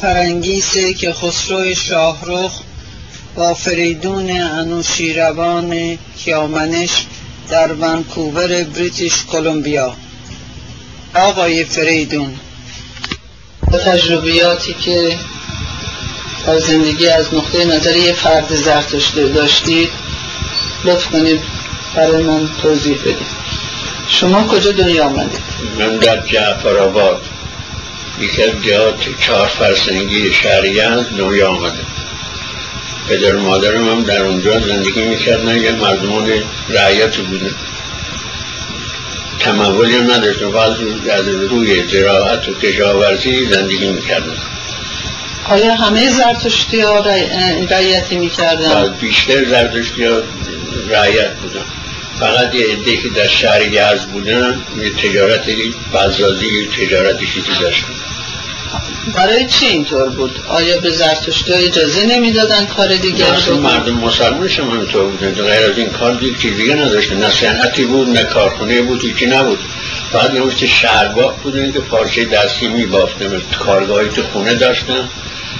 فرنگیسه که خسرو شاهرخ با فریدون انوشیروان کیامنش در ونکوور بریتیش کلمبیا. آقای فریدون. تجربیاتی که در زندگی از نقطه نظر یه فرد زرتشتی داشتید لطف کنید برای من توضیح بدید. شما کجا دنیا آمدید؟ من در جعفر آباد یکی از جهات چهار فرسنگی شهریه دنیا آمده. پدر و مادرم هم در اونجا زندگی می‌کردن یه مردمان رعیت بودن تمولی هم نداشتن فقط از روی زراعت و کشاورزی زندگی می‌کردن. آیا همه زرتشتی ها رعیتی می‌کردن؟ بیشتر زرتشتی ها رعیت بودن. فقط یه عده که در شهر یزد بودن یه تجارتی بزازی تجارتی چیزی داشتن برای چی اینطور بود؟ آیا به زرتشتی اجازه نمی‌دادن کار دیگر رو؟ مردم مسلمان شما اینطور بودن غیر از این کار دیگه چیز دیگه نداشتن. نه صنعتی بود نه کارخونه بود هیچی نبود. بعد یه مثل شهرگاه بودن که پارچه دستی میبافتن کارگاهی تو خونه داشتن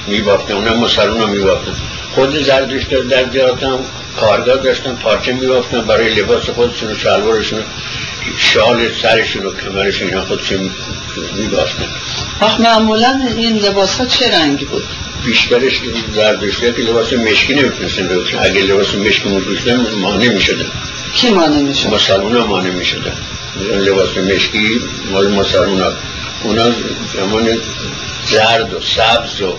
میبافتن اونم مسلمان میبافتن خود زردشت در جهاتم کارگاه داشتن پارچه میبافتن برای لباس خودشون و شلوارشون شال سرشون و کمرشون اینا خودشون میبافتن آخ معمولا این لباس ها چه رنگی بود؟ بیشترش زردشتی که لباس مشکی نمی‌تونستن بپوشن اگه لباس مشکی میپوشیدن مانع می‌شدن. کی مانع می‌شد؟ مسلمان ها مانع می‌شدن. لباس مشکی مال مسلمان ها اونا زمان زرد و سبز و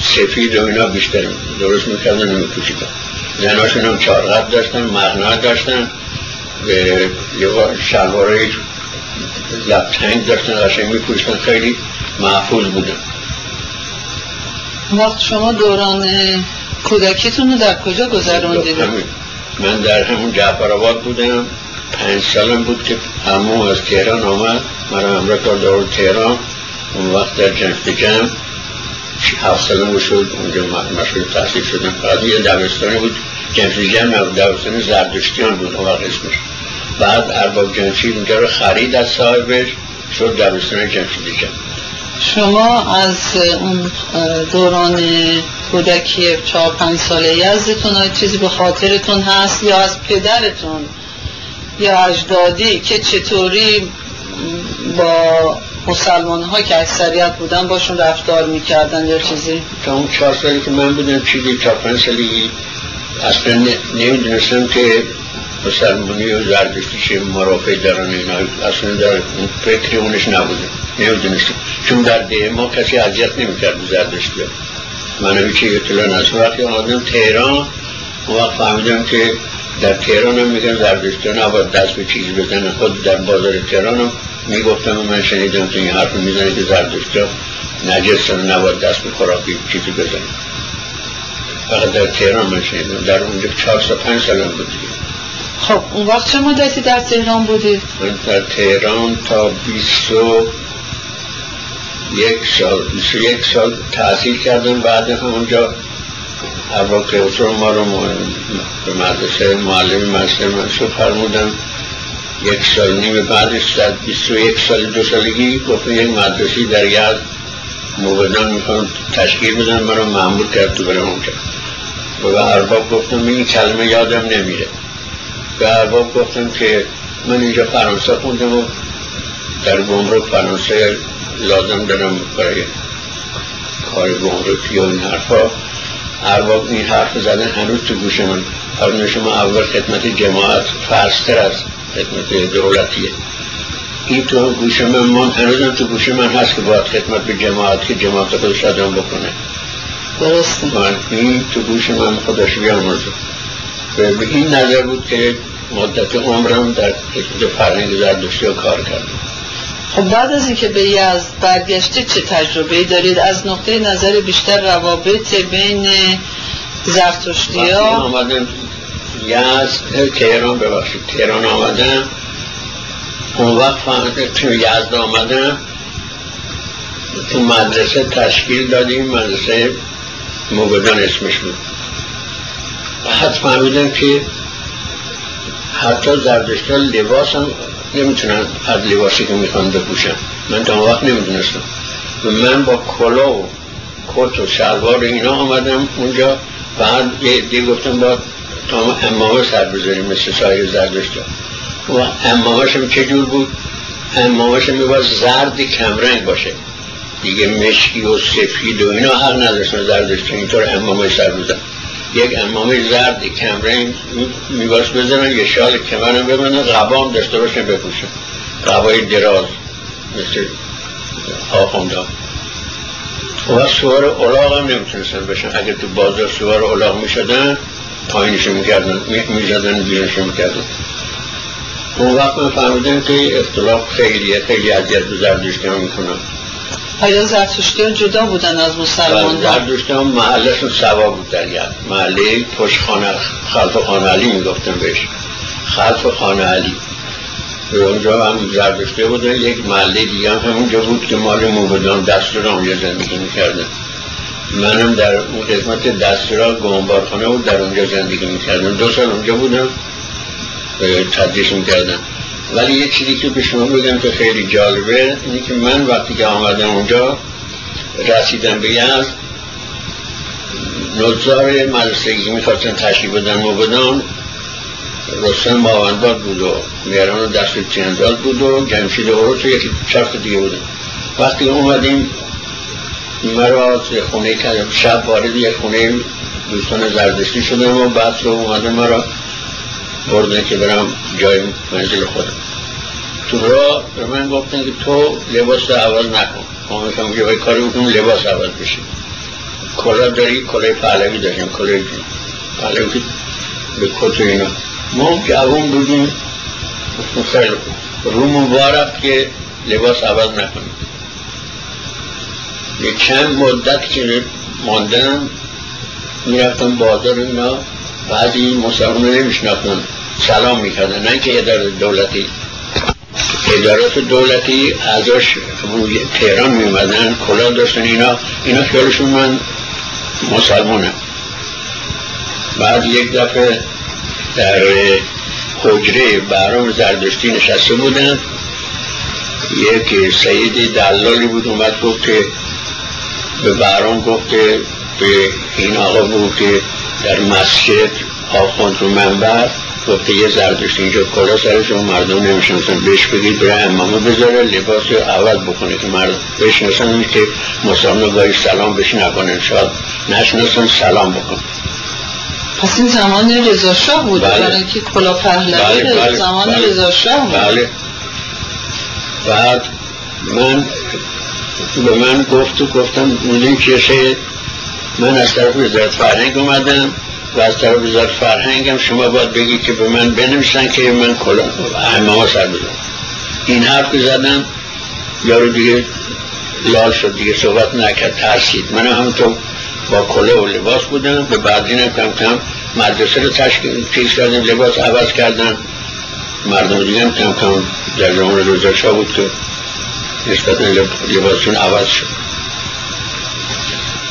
سفید و اینا بیشتر درست می‌کردن و میپوشیدن زناشون هم چارقب داشتن مغنا داشتن. به شلوارای لبتنگ داشتن قشنگ میپوشتن خیلی محفوظ بودن. وقت شما دوران کودکیتون رو در کجا گذراندید؟ من در همون جعفر آباد بودم. پنج سالم بود که همون از تهران آمد. مرا همراه کرد تهران. اون وقت در جنگ جمع هفت سالم شد. اونجا مشغول تحصیل شدم. فقط یه دبستانی بود. جنسی جمع دبستان زردشتیان بود اون وقت اسمش. بعد ارباب جمشید اونجا رو خرید از صاحبش شد دبستان جمشیدی جمع شما از اون دوران کودکی چهار پنج ساله یزدتون های چیزی به خاطرتون هست یا از پدرتون یا اجدادی که چطوری با مسلمان ها که اکثریت بودن باشون رفتار می‌کردن یا چیزی؟ تا اون چهار سالی که من بودم چیزی چهار پنج سالی اصلا نمی‌دونستم که مسلمانی و چه مرافع دارن اینا. اصلا در فکر اونش نبوده. نمی‌دونستم. چون در ده ما کسی اذیت نمی‌کرد زردشتی من هیچی اطلاع نست وقتی آمدم تهران اون وقت فهمیدم که در تهران هم میگن زردشتی نباید دست به چیزی بزنن خود در بازار تهران هم می‌گفتم و من شنیدم که این حرف می‌زنه که زردشتی نجس نباید دست به خوراکی چیزی بزنن فقط در تهران من شنیدم در اونجا چهار سا پنج سالم بود. خب اون وقت چه مدتی در تهران بودید؟ من در تهران تا بیست و یک سال بیست و یک سال تحصیل کردم. بعد همونجا ارباب کلوتر ما رو به مدرسه معلم مدرسه منصوب فرمودم یک سال نیم بعدش در بیست و یک سال دو سالگی گفتم یک مدرسی در یاد موبدان می‌خوام تشکیل بدن. من رو معمول کرد تو برم اونجا. و به ارباب گفتم این کلمه یادم نمیره. به ارباب گفتم که من اینجا فرانسه خوندم و در گمرک فرانسه لازم دارم برای کار گمرکی و این حرفا. ارباب این حرف زدن هنوز تو گوش من. فرمون شما اول خدمت جماعت فرستر از خدمت دولتیه. این تو گوش من من هنوزم تو گوش من هست که باید خدمت به جماعت که جماعت خودش آدم بکنه. درسته من این تو گوش من خودش بیامرزه. به این نظر بود که مدت عمرم در خدمت فرهنگ زردشتی و کار کردم. خب بعد از اینکه به یزد برگشته چه تجربه دارید؟ از نقطه نظر بیشتر روابط بین زرتشتی ها؟ آمدم یزد تهران ببخشید تهران آمدم. اون وقت فهمیده تو یزد آمدم. تو مدرسه تشکیل دادیم مدرسه موبدان اسمش بود بعد فهمیدم که حتی زردشتال لباس هم نمی‌تونن از لباسی که می‌خوان بپوشن. من تا وقت نمی‌دونستم. و من با کلا و کت و شلوار اینا آمدم اونجا. بعد یه دیگه گفتم با تا امامه سر بذاریم مثل سایر زردشت و امامش هم چجور بود؟ امامش هم باید زرد کمرنگ باشه. دیگه مشکی و سفید و اینا حق نداشتن زردشت اینطور امامه سر بزن یک امامه زرد کمرنگ میباس بزنن یه شال کمرم ببنن غبام داشته باشن بپوشن. غبای دراز مثل آخونده و سوار اولاغ هم نمی‌تونستن بشن. اگه تو بازار سوار اولاغ می‌شدن پایینشو می‌کردن می‌زدن بیرونشو می‌کردن. اون وقت من فهمیدم که اختلاف خیلیه خیلی اذیت به زردشتی ها آیا زرتشتی ها جدا بودن از مسلمان زرتشتی ها محلشون سوا بود در ید محله پشت خانه خلف خانه علی می‌گفتن بهش. خلف خانه علی. اونجا هم زردشته بودن. یک محله دیگه هم همونجا بود که مال موبدان دست را اونجا زندگی می‌کردن. منم در اون قسمت دستورا گمبارخانه بود در اونجا زندگی می‌کردم. دو سال اونجا بودم. تدریس می‌کردم. ولی یه چیزی که به شما بگم که خیلی جالبه اینه که من وقتی که آمدم اونجا رسیدم به یزد نوزار مدرسگی می‌خواستن تشریف بدن مبدان رستم ماونداد بود و میران دست چنداد بود و جمشید اورو تو یکی شخص دیگه بودن وقتی اومدیم مرا خونه کردم شب وارد یک خونه دوستان زردشتی شدم و بعد رو اومده مرا بردن که برم جای منزل خودم. تو را به من گفتن که تو لباس عوض نکن. ما که باید کاری بکنم لباس عوض بشه. کلا داری؟ کلای پهلوی داشتیم کلای پهلوی به کت اینا. ما جوان بودیم خیلی رو مبارک که لباس عوض نکنیم یک چند مدت که ماندم می‌رفتم بازار اینا. بعضی مسلمان نمیشناختن. سلام می‌کردن. نه که اداره دولتی. ادارات دولتی ازش تهران میومدن کلا داشتن اینا. اینا خیالشون من مسلمانم بعد یک دفعه در حجره برام زردشتی نشسته بودن. یک سید دلالی بود اومد گفت که به برام گفت که به این آقا بود که در مسجد آخوند رو منبر گفته یه زردشت اینجا کلا سرشون مردم نمیشنسن بهش بگید برای امامه بذاره لباس رو عوض بکنه که مردم بشناسن. که مسلمان گاهی سلام بهش نکنن شاید نشناسن سلام بکن. پس این زمان رضا شاه بود. بله. برای که کلا پهلوی بله، بله، زمان بله. رضا شاه بود. بله. بعد من به من گفت و گفتم مدین کشه من از طرف وزارت فرهنگ اومدم و از طرف وزارت فرهنگم شما باید بگید که به من بنویسن که من کلا امام سر بزنم. این حرف زدم یارو دیگه لال شد دیگه صحبت نکرد ترسید. من همونطور با کله و لباس بودم به بعدین کم کم مدرسه رو تشکیل چیز کردیم لباس عوض کردن مردم دیگه هم کم کم در زمان رضا بود که نسبتا لباسشون عوض شد.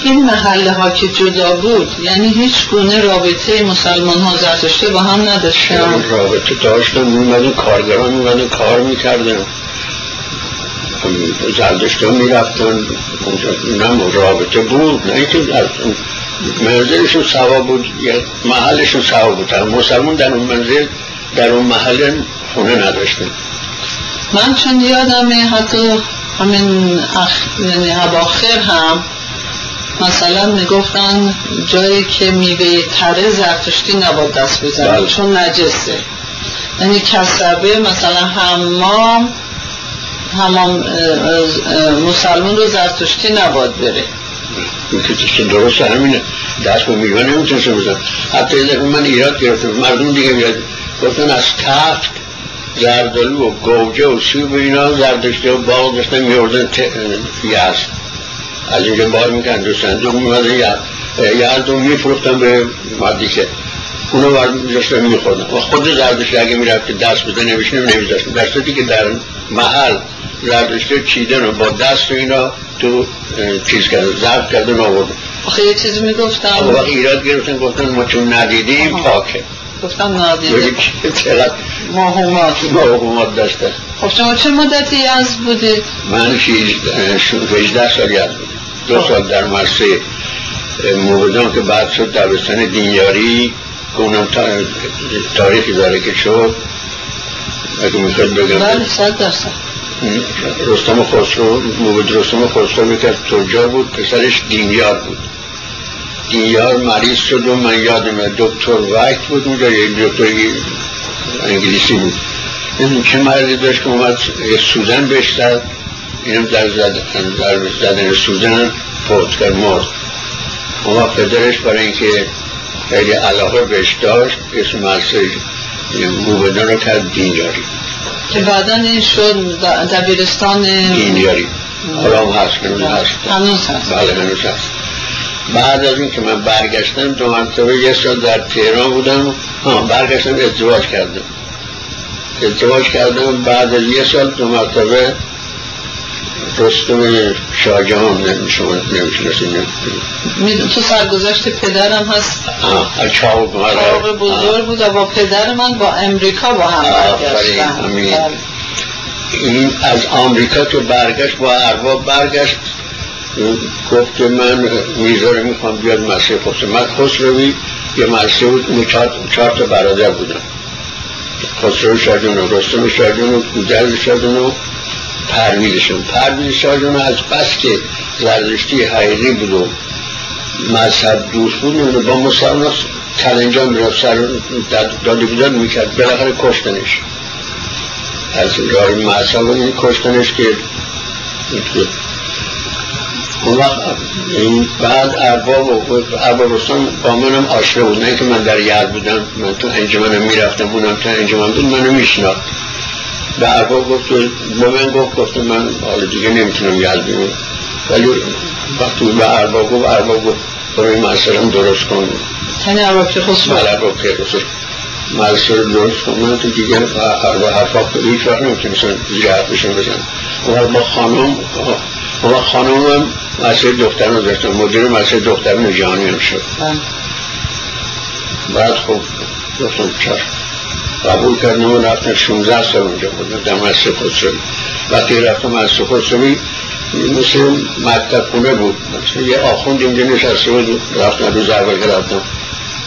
این محله ها که جدا بود یعنی هیچ گونه رابطه مسلمان ها زرتشته با هم نداشتن رابطه داشتن میمدن کارگران میمدن کار می‌کردن. زردشته ها می‌رفتن. نه رابطه بود نه اینکه منزلشون سوا بود محلشون سوا بود. مسلمان در اون منزل در اون محل خونه نداشتن. من چون یادمه حتی همین اخ... یعنی اواخر هم مثلا می‌گفتن جایی که میوه تره زرتشتی نباد دست بزنه بله. چون نجسه. یعنی کسبه مثلا حمام حمام مسلمون رو زرتشتی نباد بره. که درست همینه. دست به میوه نمی‌تونست بزن حتی یه من ایراد گرفتم مردم دیگه میاد. گفتن از تفت زردالو و گوجه و سیب و اینا زردشته و باغ داشتن میوردن یزد. از اینجا بار میکن دو صندوق میمدن یزد رو میفروختن به مدیسه اونا ورد داشتن میخوردن. و خود زردشته اگه می‌رفت که دست بده نمیشنه نمیداشتن در صورتی که در محل زردشته چیدن و با دست و اینا تو چیز کردن ضبط کردن آوردن. آخه یه چیزی می‌گفتم. اما وقتی ایراد گرفتن گفتن ما چون ندیدیم. پاکه. گفتم نادیده. که چقدر ماهومات. ما حکومت داشته. خب شما چه مدتی از بودید من 18 سالی از بودم. دو سال در مرسه موبدان که بعد شد دبستان دینیاری که اونم تاریخی داره که شد. اگه می‌خواد بگم. بله صد درصد. رستم خسرو موبد رستم خسرو از تجار بود پسرش دینیار بود. دینیار مریض شد و من یادم دکتر وقت بود اونجا یه دکتر انگلیسی بود. این چه مردی داشت که اومد سوزن بشتر. اینم در زدن, در زدن سوزن فوت کرد مرد. اما پدرش برای اینکه خیلی علاقه بهش داشت اسم مرسه موبدان رو کرد دینیاری. که بعدا این شد دبیرستان دینیاری. حالا هست هنوز هست. هنوز هست. بله هنوز هست. بعد از این که من برگشتم دو مرتبه یه سال در تهران بودم. ها برگشتم ازدواج کردم. ازدواج کردم بعد از یه سال دو مرتبه رستم شاهجهان شما نمی‌شناسید میدون تو سرگذشت پدرم هست. چاوق چاوق بزرگ بود و با پدر من با امریکا با هم برگشتن. بله. این از آمریکا که برگشت با ارباب برگشت. گفت که من میزاره می‌خوام بیاد مسیح خسرو من خسروی یه مسیح بود چهار تا برادر بودم خسرو شاجون و رستم شاجون و کودل شاجون و پرویزشون پرویز شاجون از بس که زردشتی حقیقی بود و مذهب دوست بود با مسلمان کلنجان می‌رفت. سر دادی بودن می‌کرد. بالاخره کشتنش. از راه مذهب این کشتنش که اون وقت این بعد ارباب و ارباب رستم با منم آشنا بود. نه که من در یاد بودم من تو انجمنم می‌رفتم اونم تو انجمن بود منو میشناخت. به ارباب گفت با من گفت گفت من حالا دیگه نمی‌تونم یاد بیمون ولی وقتی به ارباب گفت ارباب گفت این مسئله درست کن. یعنی ارباب که خسرو. بله ارباب که خسرو. مسئله درست کن. من تو دیگه ارباب حرفا هیچ وقت نمی‌تونستم زیر حرفشون بزن و با خانم و خانم هم مسئله دختران داشتم مدیر مسئله دختران جهانی هم شد. بعد خب گفتم چرا؟ قبول کردم و رفتم 16 سال اونجا بودم. در مسجد خسروی وقتی رفتم مسجد خسروی مثل مکتب خونه بود. مثل یه آخوند اینجا نشسته بود. رفتم روز اول که رفتم.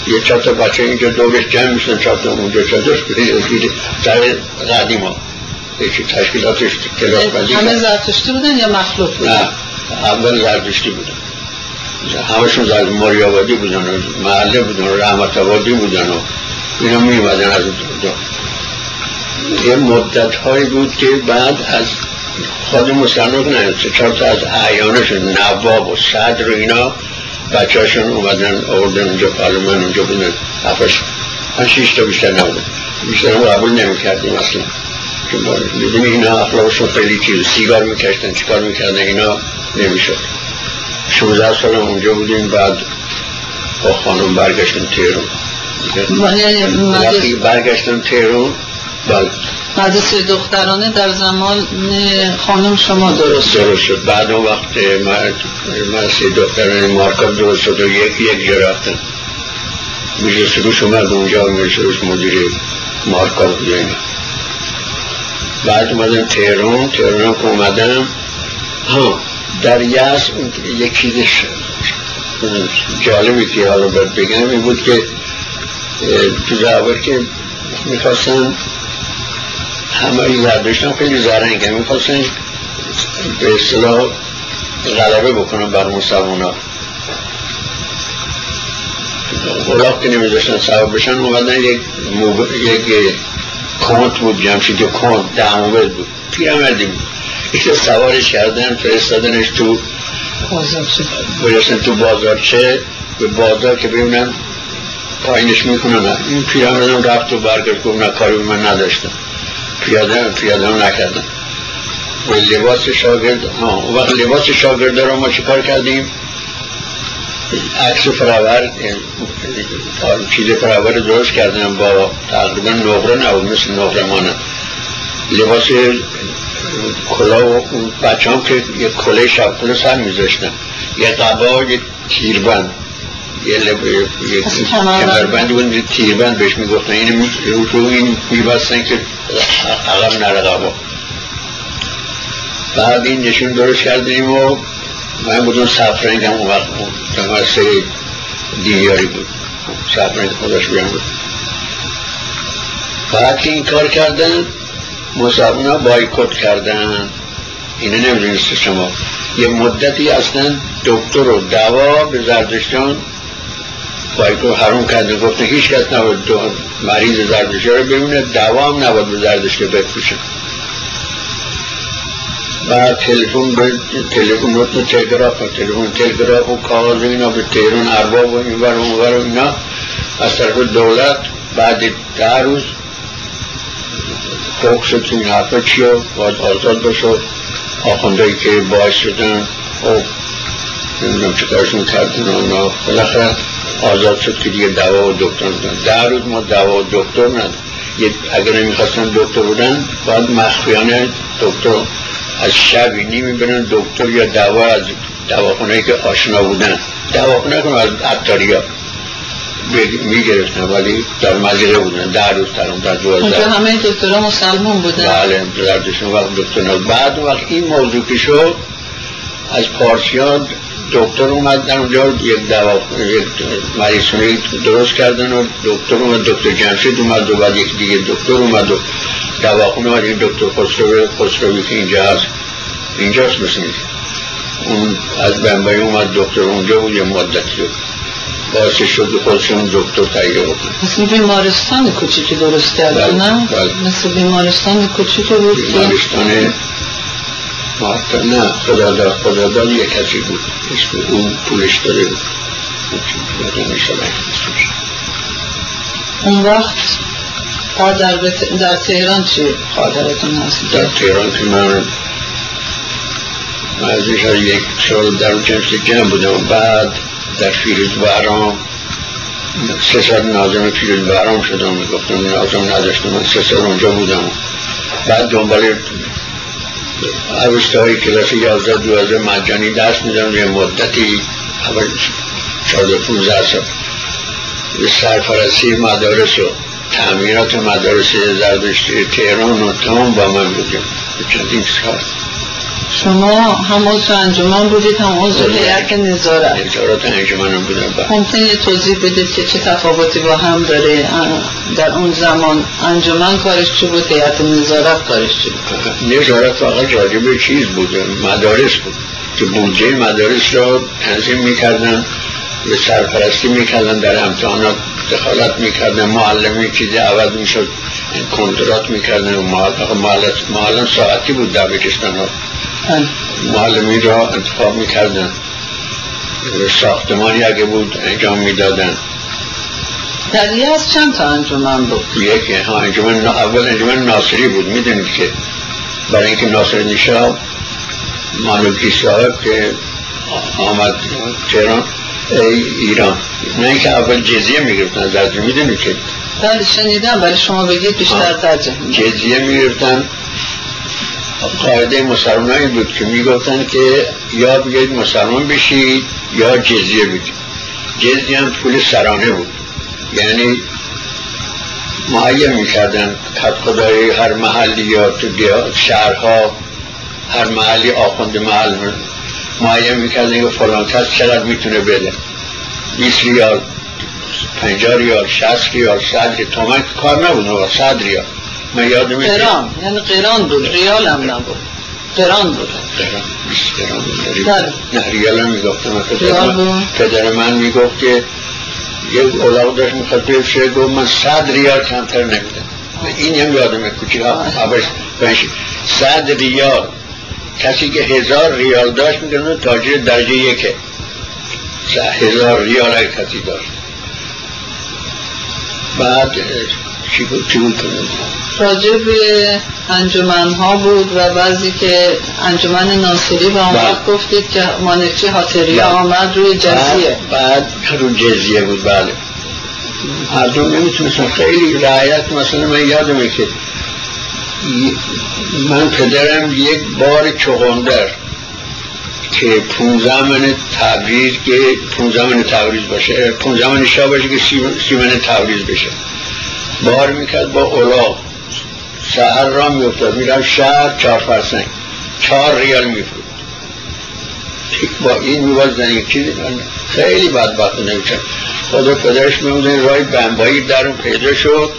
یه تا بچه اینجا دورش جمع میشن تا اونجا چادرش بودی در قدیم ها یکی تشکیلاتش کلاس بندی همه زرتشتی بودن یا مخلوط بودن؟ نه اول زرتشتی بودن. همشون زرد مریابادی بودن و محله بودن و رحمت آبادی بودن و اینا می اومدن از دو یه مدت هایی بود که بعد از خود مسلمان نه چهار تا از اعیانشون نواب و صدر و اینا بچه هاشون اومدن آوردن اونجا پارلمان اونجا بودن هفتش من شیش تا بیشتر نبودن بیشتر قبول نمی کردیم اصلا. می‌دونی اینا اخلاقشون خیلی چیز سیگار میکشتن چیکار می‌کردن؟ اینا نمی‌شد. 16 سال اونجا بودیم بعد با خانم برگشتیم تهران. وقتی برگشتم تهران بله مدرسه دخترانه در زمان خانم شما درست شد. درست شد. بعد اون وقت مدرسه دخترانه مارکاب درست شد و یک یک جا رفتم میشه سروش اومد اونجا میشه مدیر مارکاب بود. بعد اومدم تهران تهران که اومدم ها در یاس یک چیز جالبی که حالا باید بگم این بود که تو زعبر که می‌خواستن همه زردشتم خیلی زرنگ هم می‌خواستن به اصطلاح غلبه بکنن بر مسلمان ها اولاق که نمیذاشتن سواب بشن اومدن یک, موب... یک کانت بود جمشید و کانت دعموبل بود. پیرمردی بود یک سوارش کردن فرستادنش تو برسن تو بازارچه به بازار که ببینن پایینش می‌کنن این پیرمردم رفت و برگشت گفت نه کاری من نداشتم پیاده پیاده نکردم و لباس شاگرد ها وقت لباس شاگرد رو ما چیکار کردیم؟ عکس فراور چیز فراور درست کردم با تقریبا نقره نبود مثل نقره مانم لباس کلا و بچه هم که یه کله شب کله سر میذاشتن. یه قبا یه تیربند. یه کمربند. بود تیربند بهش می‌گفتن. این رو این میبستن که عقب نره قبا. بعد این نشون درست کردیم و من بودم سفرنگ هم اون وقت جمعه دیگری بود. سفرنگ خودش بیان بود. بعد که این کار کردن مصابون ها بایکوت کردن. اینه نمی‌دونست شما. یه مدتی اصلا دکتر و دوا به زردشتان بایکوت حروم کردن گفتن هیچ کس نبود مریض زردشتی رو ببینه. دوا هم نبود به زردشتی بفروشن بعد تلفن به تلفن و تلگراف و تلفن تلگراف و کاغذ اینا به تهران ارباب و این ور و اینا. از طرف دولت بعد ده روز فوق شد این حرفا چیا باید آزاد بشه آخوندهایی که باعث شدن و نمی‌دونم چه کارشون کردن اونا بالاخره آزاد شد که دیگه دوا و دکتر ندن ده روز ما دوا و دکتر ندن اگر نمی‌خواستن دکتر بودن باید مخفیانه دکتر از شبی نیمی برن دکتر یا دوا از دواخونه که آشنا بودن. دواخونه کنم از عطاری ها می‌گرفتن ولی در مزیره بودن. در روز ترم در دو اونجا همه دکترها مسلمان بودن. بله دردشون وقت دکتر بعد وقت این موضوع که شد از پارسیان دکتر اومد در اونجا یک دوا یک مریضونه درست کردن و دکتر اومد دکتر جمشید اومد و بعد یک دیگه دکتر اومد و دواخونه اومد این دکتر خسروی خسروی که اینجا هست اینجاست مثل اون از بمبایی اومد دکتر اونجا بود یه مدتی باعث شد خودشون دکتر تهیه بکنن مثل بیمارستان کوچیکی درست کرد بله، نه؟ بله. مثل بیمارستان کوچیکی بود که- بیمارستان محتر نه خداداد خداداد یک کسی بود اسم اون پولش داده بود. اون وقت بعد در, بت... در تهران چی؟ خاطرتون هست؟ در تهران که من از یک سال در جنس جمع بودم. بعد در فیروز برام سه سال نازم فیروز برام شدم. می‌گفتم نازم نداشتم من سه سال اونجا بودم. بعد دنبال عروسته های کلاس یازده دوازده مجانی دست میدم یه مدتی اول چارده پونزده سال. به سرپرستی مدارس و تعمیرات مدارس زردشتی تهران و تمام با من بودیم چندین سال. شما هم عضو انجمن بودید هم عضو هیئت نظارت. نظارت انجمنم بودم بعد ممکنه یه توضیح بدید که چه تفاوتی با هم داره در اون زمان انجمن کارش چی بود هیئت نظارت کارش چی بود؟ نظارت فقط راجب چیز بود مدارس بود. که بودجه مدارس را تنظیم می‌کردن به سرپرستی می‌کردن در امتحانات دخالت می‌کردن معلمی چیزی عوض می‌شد کنترات می‌کردن معلم ساعتی بود در بکستان ها بله. معلمی را انتخاب می‌کردن. ساختمانی اگه بود انجام می‌دادن. در از چند تا انجمن بود؟ یک ها انجمن اول انجمن ناصری بود. می‌دونید که برای اینکه ناصر نشاب مانوکی صاحب که آمد تهران ایران. نه اینکه اول جزیه می‌گرفتن از می‌دونید که؟ بله شنیدم ولی شما بگید بیشتر میدم جزیه می‌گرفتن. قاعده مسلمان بود که می‌گفتن که یا بگید مسلمان بشید یا جزیه بدید جزیه هم پول سرانه بود. یعنی معین می‌کردن. کت خدای هر محلی یا تو شهرها هر محلی آخوند محل معین می‌کردن که فلان کس چقدر می‌تونه بده؟ 20 ریال 50 ریال 60 ریال 100 ریال. تومن کار نبود 100 ریال. من یادم قران یعنی قران بود ریال هم نبود. قران بود. قران 20 قران بود. بله. نه ریال هم می‌گفتم بود. پدر من می‌گفت که یک اولاق داشت می‌خواد بفشه گفت من صد ریال کمتر نمیدم. این هم یادمه کوچیک ها صد ریال. کسی که هزار ریال داشت میگه تاجر درجه یکه. هزار ریال اگه کسی داشت. بعد چی بود؟ چی بود؟ راجع به انجمن ها بود و بعضی که انجمن ناصری و اون بله. وقت گفتید که مانکچی حاطری بله. آمد روی جزیه. بعد, رو جزیه بود بله. مردم نمی‌تونستن. خیلی رعایت مثلا من یادمه که من پدرم یک بار چغندر که پونزه من تبریز که پونزه من تبریز باشه پونزه من شاه باشه که سی, من تبریز بشه. بار می‌کرد با اولاغ. سهر را میافتاد. میرم شهر چهار فرسنگ. چهار ریال میفروخت با این میوازدن این چیزی من خیلی بدبخت نمیشم. خدا پدرش میمونه رای بمبایی در اون پیدا شد.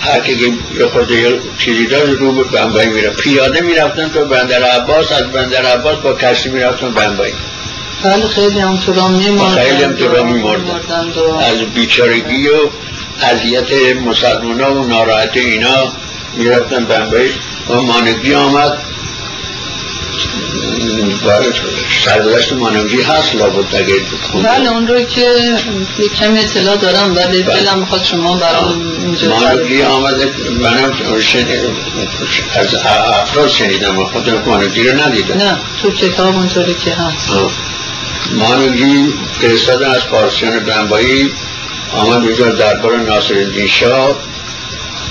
هر که یه خود یه چیزی داشت رو به بمبایی میره پیاده می‌رفتن تو بندر عباس از بندر عباس با کشتی می‌رفتن بمبایی بله خیلی هم تو را میماردن خیلی هم تو را میماردن از بیچارگی و اذیت مسلمان و ناراحت اینا می‌رفتن بمبایی و مانگی آمد. سرگذشت مانوی هست لابد اگه بله اون رو که یک کمی اطلاع دارم ولی بله. دلم می‌خواد شما برام اینجا مانوی آمده منم از افراد شنیدم خود مانوی رو ندیدم. نه تو کتاب اونطوری که هست. مانوی فرستادن از پارسیان بنبایی آمد اینجا دربار ناصر الدین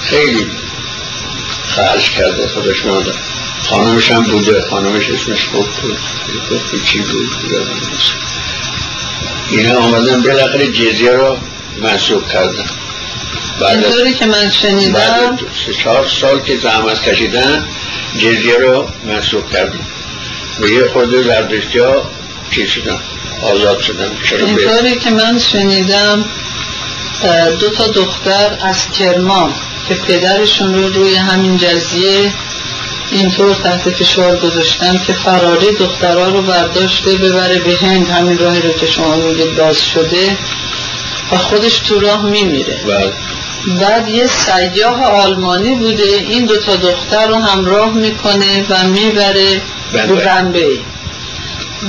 خیلی خرج کرده خودش نادر خانمش هم بوده خانمش اسمش خوب بود. چی بود؟ اینا آمدن بالاخره جزیه رو منصوب کردن. بعد اینطوری که من شنیدم سه چهار سال که زحمت کشیدن جزیه رو منصوب کردن. به یه خورده زردشتی ها چی شدن؟ آزاد شدن. اینطوری که من شنیدم دو تا دختر از کرمان که پدرشون رو روی همین جزیه اینطور تحت فشار گذاشتن که فراری دخترها رو برداشته ببره به هند. همین راهی رو که شما میگید باز شده و خودش تو راه میمیره. بله. بعد یه سیاه آلمانی بوده. این دوتا دختر رو همراه می‌کنه و می‌بره به بمبه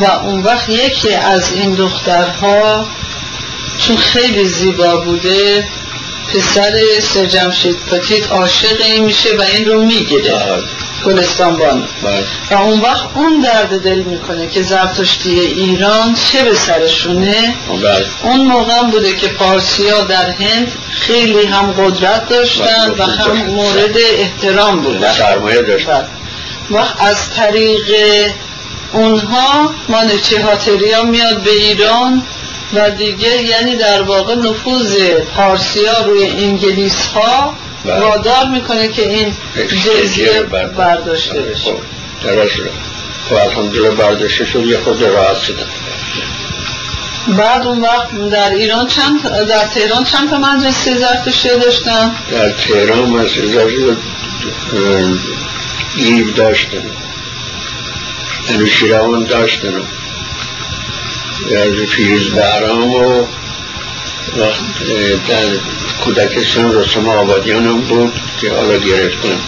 و اون وقت یکی از این دخترها چون خیلی زیبا بوده. پسر سرجمشید پتیت عاشق این میشه و این رو می‌گیره. بله. گلستان بان بله. و اون وقت اون درد دل می‌کنه که زرتشتی ایران چه به سرشونه بله. اون موقع بوده که پارسیا در هند خیلی هم قدرت داشتن و هم مورد احترام بودن سرمایه داشتن وقت از طریق اونها مانچه هاتریا میاد به ایران و دیگه یعنی در واقع نفوذ پارسیا روی انگلیس ها بله. وادار می‌کنه که این جزیه برداشته بشه. خب، درست خب الحمدلله برداشته شد یه خود راحت شدن بعد اون وقت در ایران چند در تهران چند تا مدرسه زرتشتی داشتن؟ در تهران مدرسه ایو داشتن. انوشیروان داشتن. از فیروز بهرام و در کودکستان رسم آبادیان هم بود که حالا گرفتن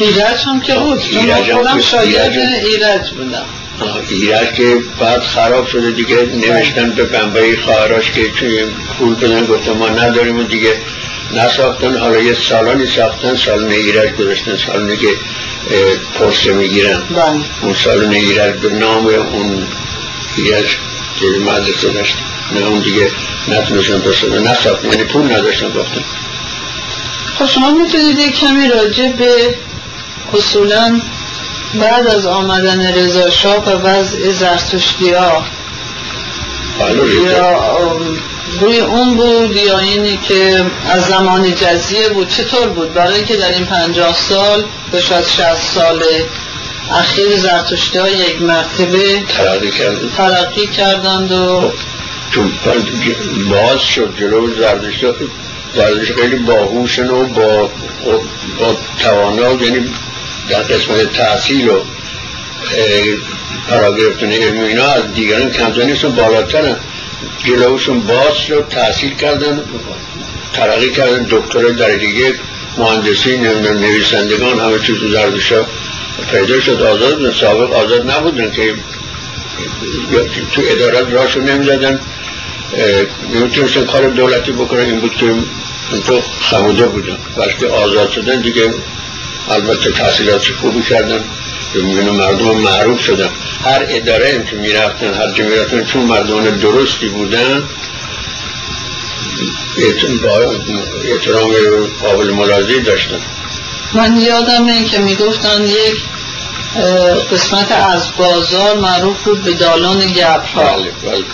ایرج هم که بود. هم شاید ایرج بودم. ایرج که بعد خراب شده دیگه نوشتن به بنبایی خواهراش که پول بدن گفتم ما نداریم و دیگه نساختن. حالا یه سالانی ساختن سال ایرج گذاشتن. سال که پرسه می‌گیرن. بله. اون سال ایرج به نام اون ایرج که مدرسه داشت. نه اون دیگه نتونستن بسازن نساخت یعنی پول نداشتن گفتن خب شما می‌تونید یک کمی راجع به اصولا بعد از آمدن رضا شاه و وضع زرتشتی ها بله، یا روی اون بود یا اینی که از زمان جزیه بود؟ چطور بود؟ برای که در این پنجاه سال به شاید شهست سال اخیر زرتشتی ها یک مرتبه ترقی کردند ترقی کردند و خب، چون باز شد جلو زردشتی زردشتی خیلی باهوشن و با, با توانا یعنی در قسمت تحصیل و پراگرفتن علم اینا از دیگران کمتر نیستن بالاترن. جلوشون باز شد تحصیل کردن ترقی کردن دکتر در دیگه مهندسی نویسندگان همه چیز تو زردشتا پیدا شد. آزاد سابق آزاد نبودن که تو ادارات راشو نمی‌زدن نمی‌تونستن کار دولتی بکنن این بود که تو خموده بودن. وقتی آزاد شدن دیگه البته تحصیلات خوبی کردن میگن مردم معروف شدن. هر اداره هم که می‌رفتن هر جا می‌رفتن چون مردمان درستی بودن احترام قابل ملاحظه داشتن. من یادمه که می‌گفتن یک قسمت از بازار معروف بود به دالان گبرها بله بله.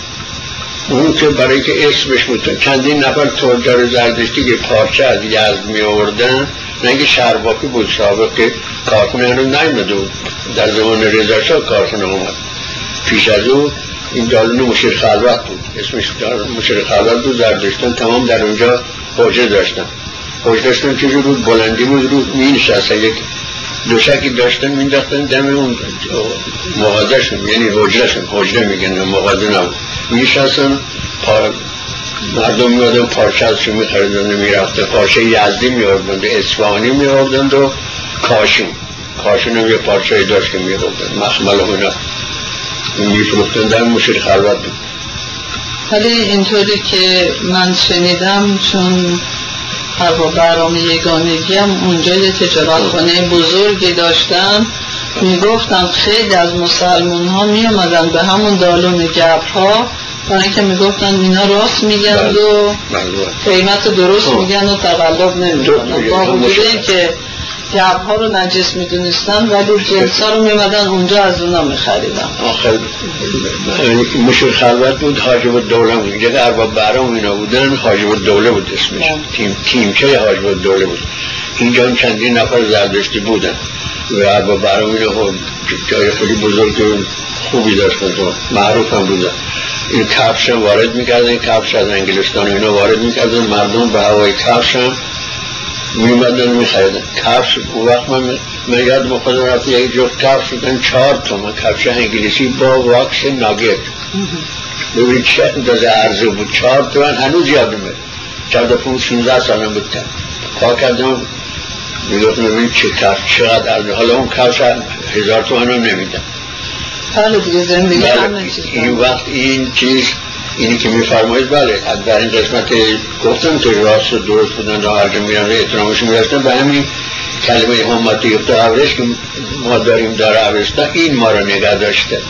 اون که برای که اسمش بود چندین نفر تجار زردشتی که پارچه از یزد می آوردن نه اینکه شهرباقی بود سابقه کارخونه هنوز نیمده بود. در زمان رضا شاه کارخونه اومد. پیش از او این دالون مشیر خلوت بود. اسمش مشیر خلوت بود زردشتن تمام در اونجا حوجه داشتن. حوجه داشتن که رو بلندی بود رو می یک دوشکی داشتن مینداختن دم اون مغازشون یعنی حجرشون حجره میگن مغازه نبود. میشستن مردم میادن پارچه ازشون میخریدن می‌رفته پارچه یزدی میاردند اصفهانی میاردند و کاشون. کاشون هم یه پارچه داشت که میاردند مخمل و اینا. میفروختن در مشیر خلوت بود. ولی اینطوری که من شنیدم چون هر برام یگانگی هم اونجا یه تجارت خانه بزرگی داشتن می‌گفتن خیلی از مسلمون ها می به همون دالون گبرها برای اینکه می‌گفتن اینا راست میگن بله. و بله. قیمت درست خب. میگن و تقلب نمی‌کنن با وجود اینکه جعب ها رو نجس می‌دونستن ولی جنس ها رو میمدن اونجا از اونا میخریدن آخر مشور خلوت بود حاجب الدوله بود. اینجا ارباب برام اینا بودن حاجب الدوله بود اسمش. تیم تیمچه حاجب الدوله بود. اینجا چندین نفر زردشتی بودن. و ارباب برام اینا خب جای خیلی بزرگ خوبی داشتن معروف هم بودن. این کفش هم وارد می‌کردن کفش از انگلستان اینا وارد می‌کردن. مردم به هوای کفش هم میمدن میخریدن. کفش اون وقت من من یاد خودم رفت یک جفت کفش بودن چهار تومن کفش انگلیسی با واکس ناگت. ببینید چه اندازه عرضه بود. چهار تومن هنوز یادمه چهارده پون سونزه سالم بود. پا کردم. می‌گفتم ببینید چه کفش چقدر عرضه حالا اون کفش هزار تومن رو نمیدن حالا دیگه زندگی بله، این وقت این چیز اینی که میفرمایید بله در این قسمت گفتم که راست و درست بودن را هرگه میرن و احترامش میرستن به همین کلمه همت یفت عبرش که ما داریم داره عبرستان این ما را نگه داشته.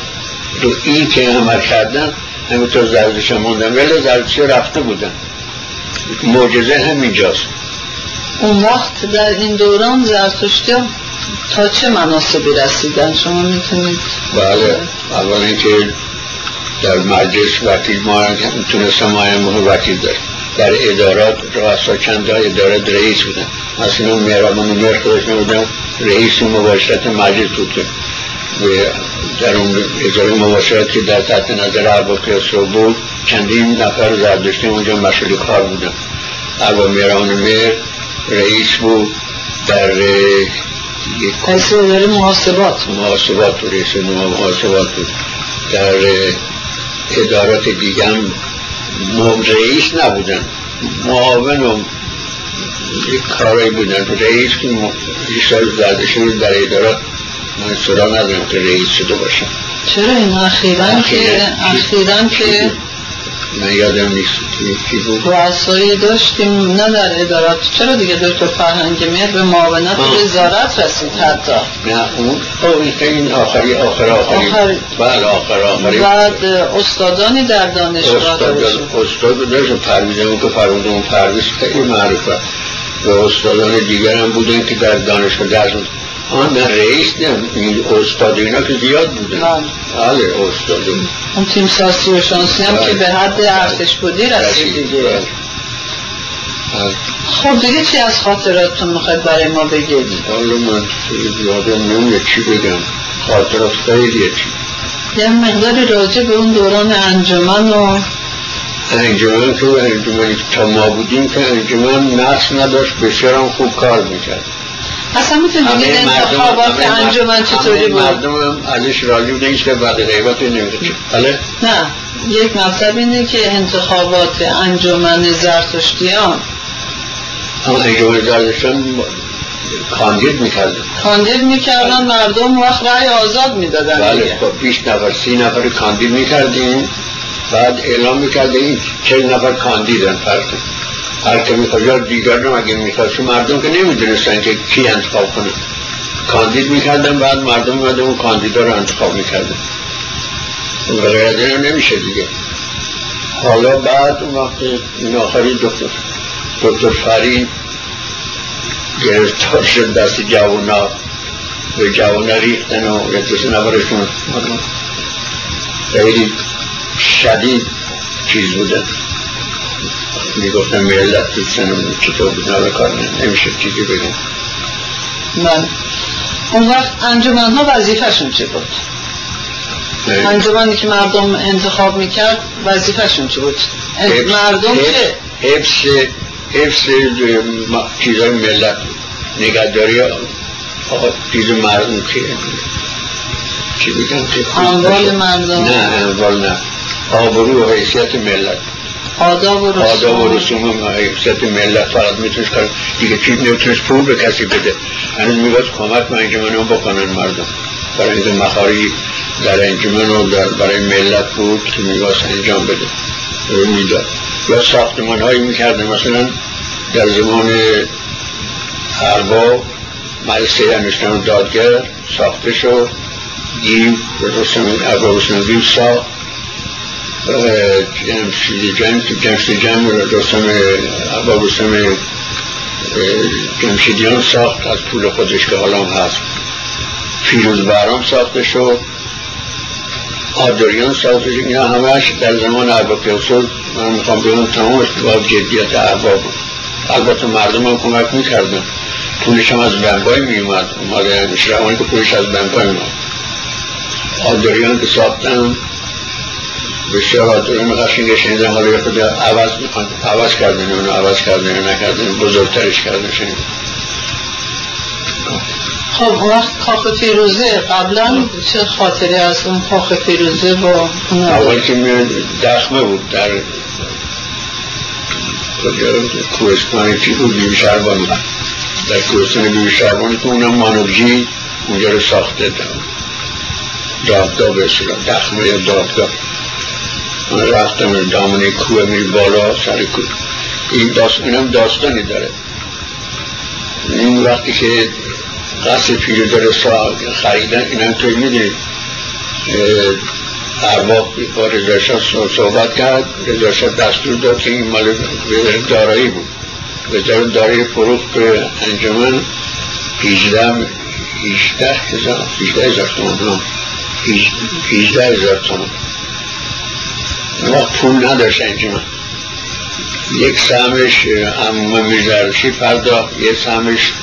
تو این که عمل کردن همینطور زردش هم موندن ولی زردشی رفته بودن. معجزه همینجاست. اون وقت در این دوران زرتشتی تا چه مناسبی رسیدن؟ شما می‌تونید بله اول اینکه در مجلس وکیل ما تونستم ما وکیل داریم در ادارات رؤسا چند ادارات رئیس بودن. مثلا مهربان مهر خودش بودم رئیس مباشرت مجلس بود و در اون اداره مباشرت که در تحت نظر ارباب رو بود چندین نفر زردشتی اونجا مشغول کار بودن. ارباب مهربان مهر رئیس بود. در رئیس اداره محاسبات. محاسبات بود رئیس محاسبات بود. در ادارات دیگه هم رئیس نبودن. معاون و یک کارایی بودن. رئیس که سال زده شده در ادارات من صدا ندارم که رئیس شده باشم. چرا این اخیران که اخیران که من یادم نیست کی بود. داشتیم نه در ادارات. چرا دیگه دکتر فرهنگ مهر به معاونت وزارت رسید حتی؟ نه اون؟ این آخری آخر آخری. آخر بله آخر آخری. بعد استادانی در دانشگاه استاد استاد داشتم پرویزه اون که فرموده اون پرویز خیلی معروفه. و استادان دیگر هم بودن که در دانشگاه درس آن رئیس نه. استاد اینا که زیاد بودن بله. استاد. اون تیم ساسی و شانسی هم که به حد ارتش بودی رسید دیگه. خب دیگه چی از خاطراتتون می‌خواید برای ما بگید؟ حالا من یادم نمیه چی بگم. خاطرات خیلیه. چی یه مقدار راجع به اون دوران انجمن و انجمن که انجمنی تا ما بودیم که انجمن نقص نداشت بسیار خوب کار می‌کرد. اصلا می‌تونی بگید انتخابات انجمن چطوری بود؟ مردم هم ازش راضی بودن هیچ که بعد غیبت نمیده بله؟ نه. یک مطلب اینه که انتخابات انجمن زرتشتیان. انجمن زرتشتیان کاندید می‌کردن. کاندید می‌کردن مردم وقت رأی آزاد می‌دادن بله خب 20 نفر سی نفر کاندید می‌کردیم. بعد اعلام می‌کردیم چه نفر کاندیدن فرق هر که می‌خواد یا دیگران اگه می‌خواد مردم که نمی‌دونستن که کی انتخاب کنه. کاندید می‌کردن بعد مردم میمدن اون کاندیدا رو انتخاب می‌کردن. غیر از نمیشه دیگه. حالا بعد اون وقت این آخری دکتر دکتر فرین گرفتار شد دست جوانا به جوانا ریختن و کسی نبرشون خیلی شدید چیز بودن می‌گفتم ملت سنم چطور بود نبه کار نمیشه چیزی بگم. بله اون وقت انجمن ها وظیفهشون چه بود؟ انجمنی که مردم انتخاب می‌کرد وظیفهشون چه بود؟ مردم چه؟ حفظ حفظ چیزای ملت نگهداری چیز مردم که چی بگم اموال مردم. نه اموال نه. آبرو و حیثیت ملت. آداب و رسوم. آداب و رسوم ملت. فقط میتونش کار دیگه چیز نمیتونش پول به کسی بده. هنوز می‌گوید کمک من انجمن بکنن مردم. برای اینکه مخاری در انجمن و در برای ملت بود که می‌گوید انجام بده. رو می‌داد. یا ساختمان هایی می‌کرده مثلا در زمان ارباب مدرسه انشتان دادگر ساخته شد. گیو رسم ارباب رسم گیو ساخت. جمشید جمع جمشید جمع رسم ارباب رسم جمشیدیان ساخت از پول خودش که حالا هست. فیروز برام ساخته شد. آدوریان ساخته شد. اینا همش در زمان ارباب پیاسود من می‌خوام بگم تمامش با جدیت بود. البته مردم هم کمک می‌کردن. پولش هم از بنگای میومد اومده مشرمانی که پولش از بنگای میومد آدریان که ساختن بسیار آدریان قشنگ شنیدن حالا خود عوض می‌خوان. عوض کردن اونو عوض کردن نکردن بزرگترش کردن شنیدن. خب وقت کاخ فیروزه قبلا چه خاطری از اون کاخ فیروزه با اول که دخمه بود در کوهستان چی بود بیوی شربان در کوهستان بیوی شربان که اونم مانوجی اونجا رو ساخته دادگاه به اصلا دخمه یا دادگاه. من رفتم دامنه کوه میری بالا سر کوه. این داستان اینم داستانی داره. این وقتی که قصد فیروزه رو خریدن اینم توی می‌دونید ارباب با رضاشاه صحبت کرد رضاشاه دستور داد که این مال دارایی بود. وزارت دارایی فروخت به انجمن. 18 18 هزار 18 هزار تومن 18 هزار تومن وقت پول نداشت انجمن. یک سهمش امام میرزرشی پرداخت یک سهمش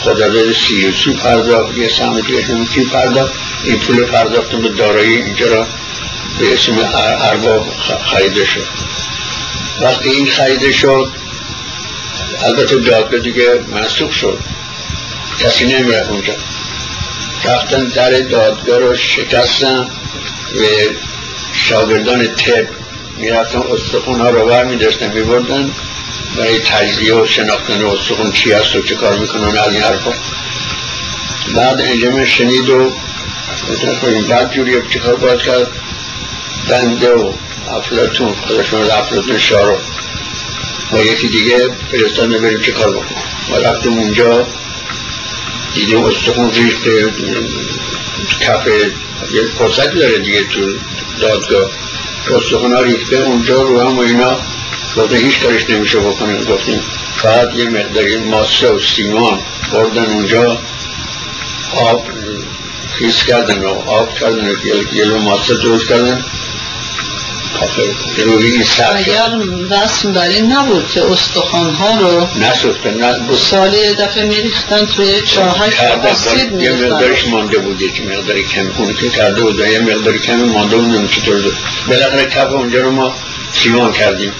خداداد سیوسی پرداخت یک سهم دیگه پرداخت. این پول پرداختم به دارایی اینجا را به اسم ارباب خریده شد. وقتی این خریده شد البته دادگاه دیگه منصوب شد. کسی نمیره اونجا. رفتن در دادگاه رو شکستن و شاگردان تب می‌رفتن استخون ها رو بر میداشتن میبردن برای تجزیه و شناختن استخون چی هست و چه کار می‌کنن از این حرفا. بعد انجام شنید و بعد جوری چه کار باید کرد؟ بنده و افلاتون خودشون افلاتون شارو. و یکی دیگه فرستانه بریم چه کار بکنم و رفتم اونجا دیدیم استخون ریخته کف یه فرصتی داره دیگه تو دادگاه. استخون ها ریخته اونجا رو هم و اینا. گفته هیچ کارش نمیشه بکنیم. گفتیم فقط یه مقداری ماسه و سیمان بردن اونجا. آب خیز کردن و آب کردن و گلو ماسه درست کردن. روی اگر رسم بر این نبود که استخوان ها رو نسوختن نه. سال یه دفعه میریختن توی چاهش آسیب یه مقدارش مانده بود یک مقداری کم. اون که کرده بود یه مقداری کمی مانده بود نمی چطور دو بالاخره کف اونجا رو ما سیمان کردیم.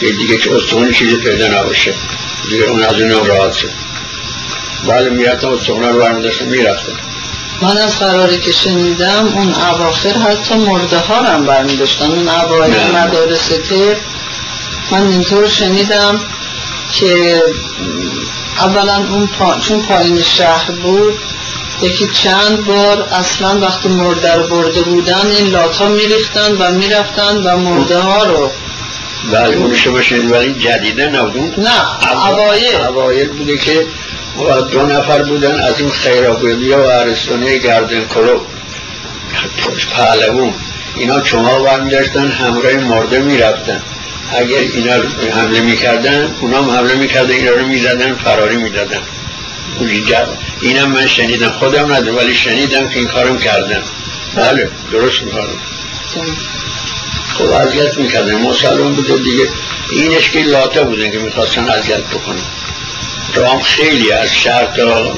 که دیگه که استخوان چیزی پیدا نباشه. دیگه اون از اون راحت شد. بعد می‌رفتن استخوان رو برمیداشتن می‌رفتن. من از قراری که شنیدم اون اواخر حتی مرده ها هم برمی داشتن اون اوایل مدارس تر من اینطور شنیدم که اولا اون پا... چون پایین شهر بود یکی چند بار اصلا وقتی مرده رو برده بودن این لاتا میریختن و می‌رفتن و مرده ها رو بله اون شما شنید ولی جدیده نبود. نه اوایل. اوایل بوده که و دو نفر بودن از این خیرابیلی و عرستانه گردن کلو پهلوون اینا چما برمی داشتن همراه مرده می‌رفتن. اگر اینا حمله می‌کردن اونا هم حمله می‌کردن اینا رو می‌زدن فراری می‌دادن. اینم من شنیدم خودم ندارم ولی شنیدم که این کارم کردن. بله درست می‌کنم خب اذیت می‌کردن. مسلمان بوده دیگه. اینش که لاته بودن که می‌خواستن اذیت بکنن. رام خیلی از شهر تا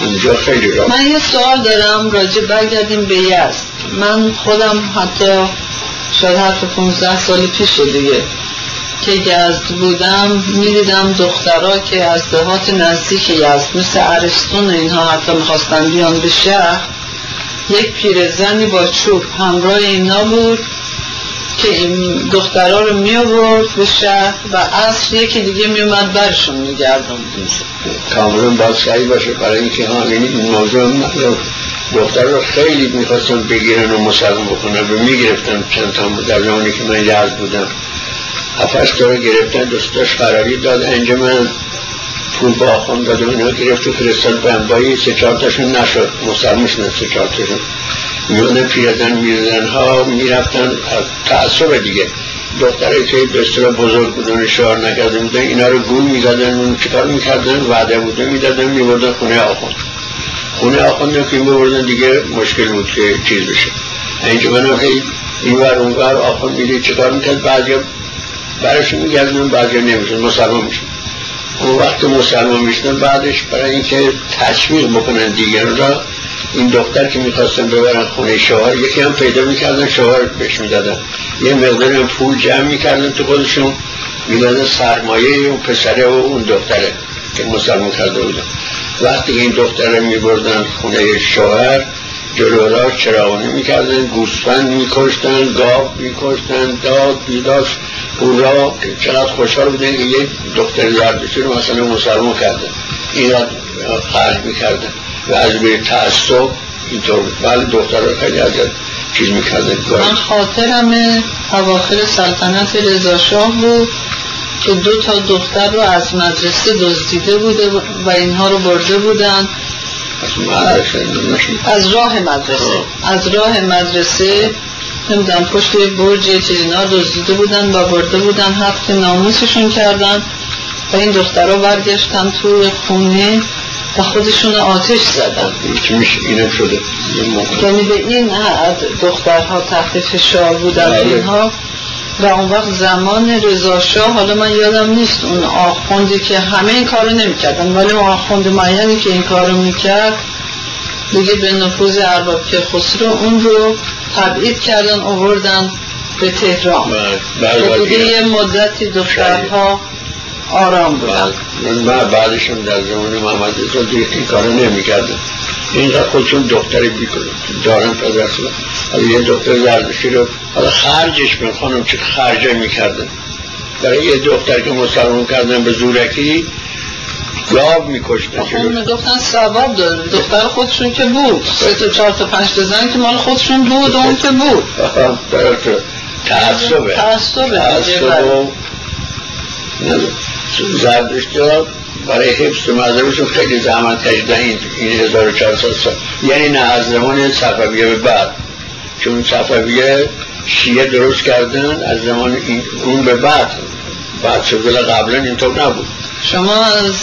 اونجا خیلی را من یه سوال دارم راجع برگردیم به یزد. من خودم حتی شاید حتی 15 سال پیش دیگه که یزد بودم می‌دیدم دخترها که از دهات نزدیک یزد مثل عرستون اینها حتی می‌خواستن بیان به شهر یک پیرزنی با چوب همراه اینا بود. که این دخترها رو می آورد به شهر و عصر یکی دیگه می اومد برشون می گردم کاملا باید صحیح باشه برای اینکه ها یعنی این موضوع دختر رو خیلی می‌خواستن بگیرن و مسلم بکنن و می‌گرفتن چند تا در زمانی که من یزد بودم. هفتش تا گرفتن دوستاش قراری داد انجمن. پول با آخوان داد و اینا گرفت و فرستاد بنبایی سه چهار تاشون نشد. مسلم شدن سه چهار تاشون. میونه پیرزن میرزن ها می‌رفتن تعصب دیگه. دختره که به بزرگ بودن شعار نکرده بودن اینا رو گول می‌زدن اون چکار می‌کردن؟ وعده بوده می‌دادن میبردن خونه آخوند. خونه آخوند که میبردن دیگه مشکل بود که چیز بشه. اینجا من هی این ور اون ور آخوند میده چکار می‌کرد؟ بعضی برش میگردن بعضی نمیشن مسلمان میشن اون وقت مسلمان میشن بعدش برای اینکه تشویق بکنن دیگران را این دختر که می‌خواستن ببرن خونه شوهر یکی هم پیدا می‌کردن شوهر بهش می‌دادن. یه مقدار هم پول جمع می‌کردن تو خودشون می‌دادن سرمایه اون پسره و اون دختره که مسلمان کرده بودن. وقتی این دختره میبردن خونه شوهر جلوراش چراغانی می‌کردن گوسفند میکشتن گاو میکشتن داد بیداش اون را چقدر خوشحال بودن که یک دختر زردشتی رو مثلا مسلمان کردن. این را خرج می‌کردن. و از به تعصب اینطور بله دختر رو خیلی از چیز می‌کردن. من خاطرم اواخر سلطنت رضا شاه بود که دو تا دختر رو از مدرسه دزدیده بوده و اینها رو برده بودن. از راه مدرسه. از راه مدرسه نمی‌دونم پشت برج چیز اینا دزدیده بودن و برده بودن هفت ناموسشون کردن. و این دخترها برگشتن توی خونه و خودشون آتش زدن. میشه اینم شده. یعنی به این دخترها تحت فشار بودن بله. اینها. و اون وقت زمان رضا حالا من یادم نیست اون آخوندی که همه این کارو نمی‌کردن ولی اون آخوند معینی که این کارو می‌کرد دیگه به نفوذ ارباب که خسرو اون رو تبعید کردن آوردن به تهران. بله، که دیگه یه مدتی دخترها آرام بودن من بعدشون در زمان محمد رضا دیگه این کارو نمی‌کردن. اینقدر خودشون دختری بیکنن دارن پدر حالا یه دختر زردشی رو حالا خرجش من خانم چه خرجه می‌کردن. برای یه دختر که مسلمان کردن به زورکی گاب میکشتن. اون می‌گفتن ثواب داره. دختر خودشون که بود. سه تا چهار تا پنج تا زن که مال خودشون بود اون که بود. تعصبه. تعصبه. تعصبه. زردشتی ها برای حفظ مذهبشون خیلی زحمت کشیدن این, این 1400 سال. یعنی نه از زمان صفویه به بعد. چون صفویه شیعه درست کردن از زمان اون به بعد. بعد شده قبلا اینطور نبود. شما از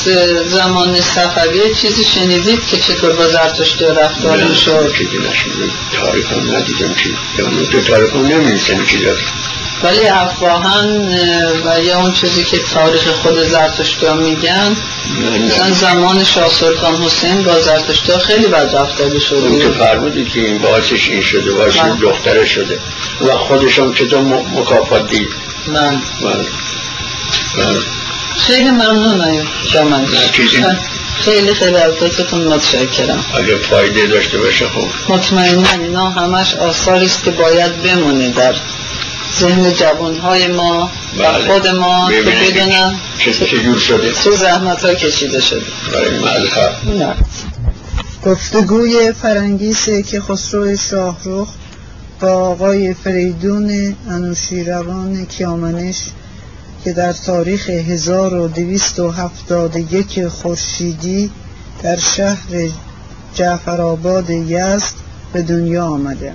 زمان صفویه چیزی شنیدید که چطور با زرتشتی رفتار می‌شد؟ چیزی تاریخ هم ندیدم چیزی تو تاریخ هم نمی‌دیدم چیزی. ولی افواهن و یا اون چیزی که تاریخ خود زرتشتی میگن مثلا زمان شاه سلطان حسین با زرتشتی خیلی بد رفتاری شده. اون که فرمودی که این باعثش این شده باعث این بله. دختره شده. و خودشم چطور مکافات دید. من من خیلی ممنون جامعه چیزی خیلی خیلی از متشکرم. اگه فایده داشته باشه خوب مطمئنا اینا همش آثاری است که باید بمونه در ذهن جوانهای ما و بله. خود ما که چجور شده چه زحمت ها کشیده شده. برای گفتگوی فرنگیسه که خسرو شاهروخ با آقای فریدون انوشیروان کیامنش که در تاریخ 1271 خورشیدی در شهر جعفرآباد یزد به دنیا آمده.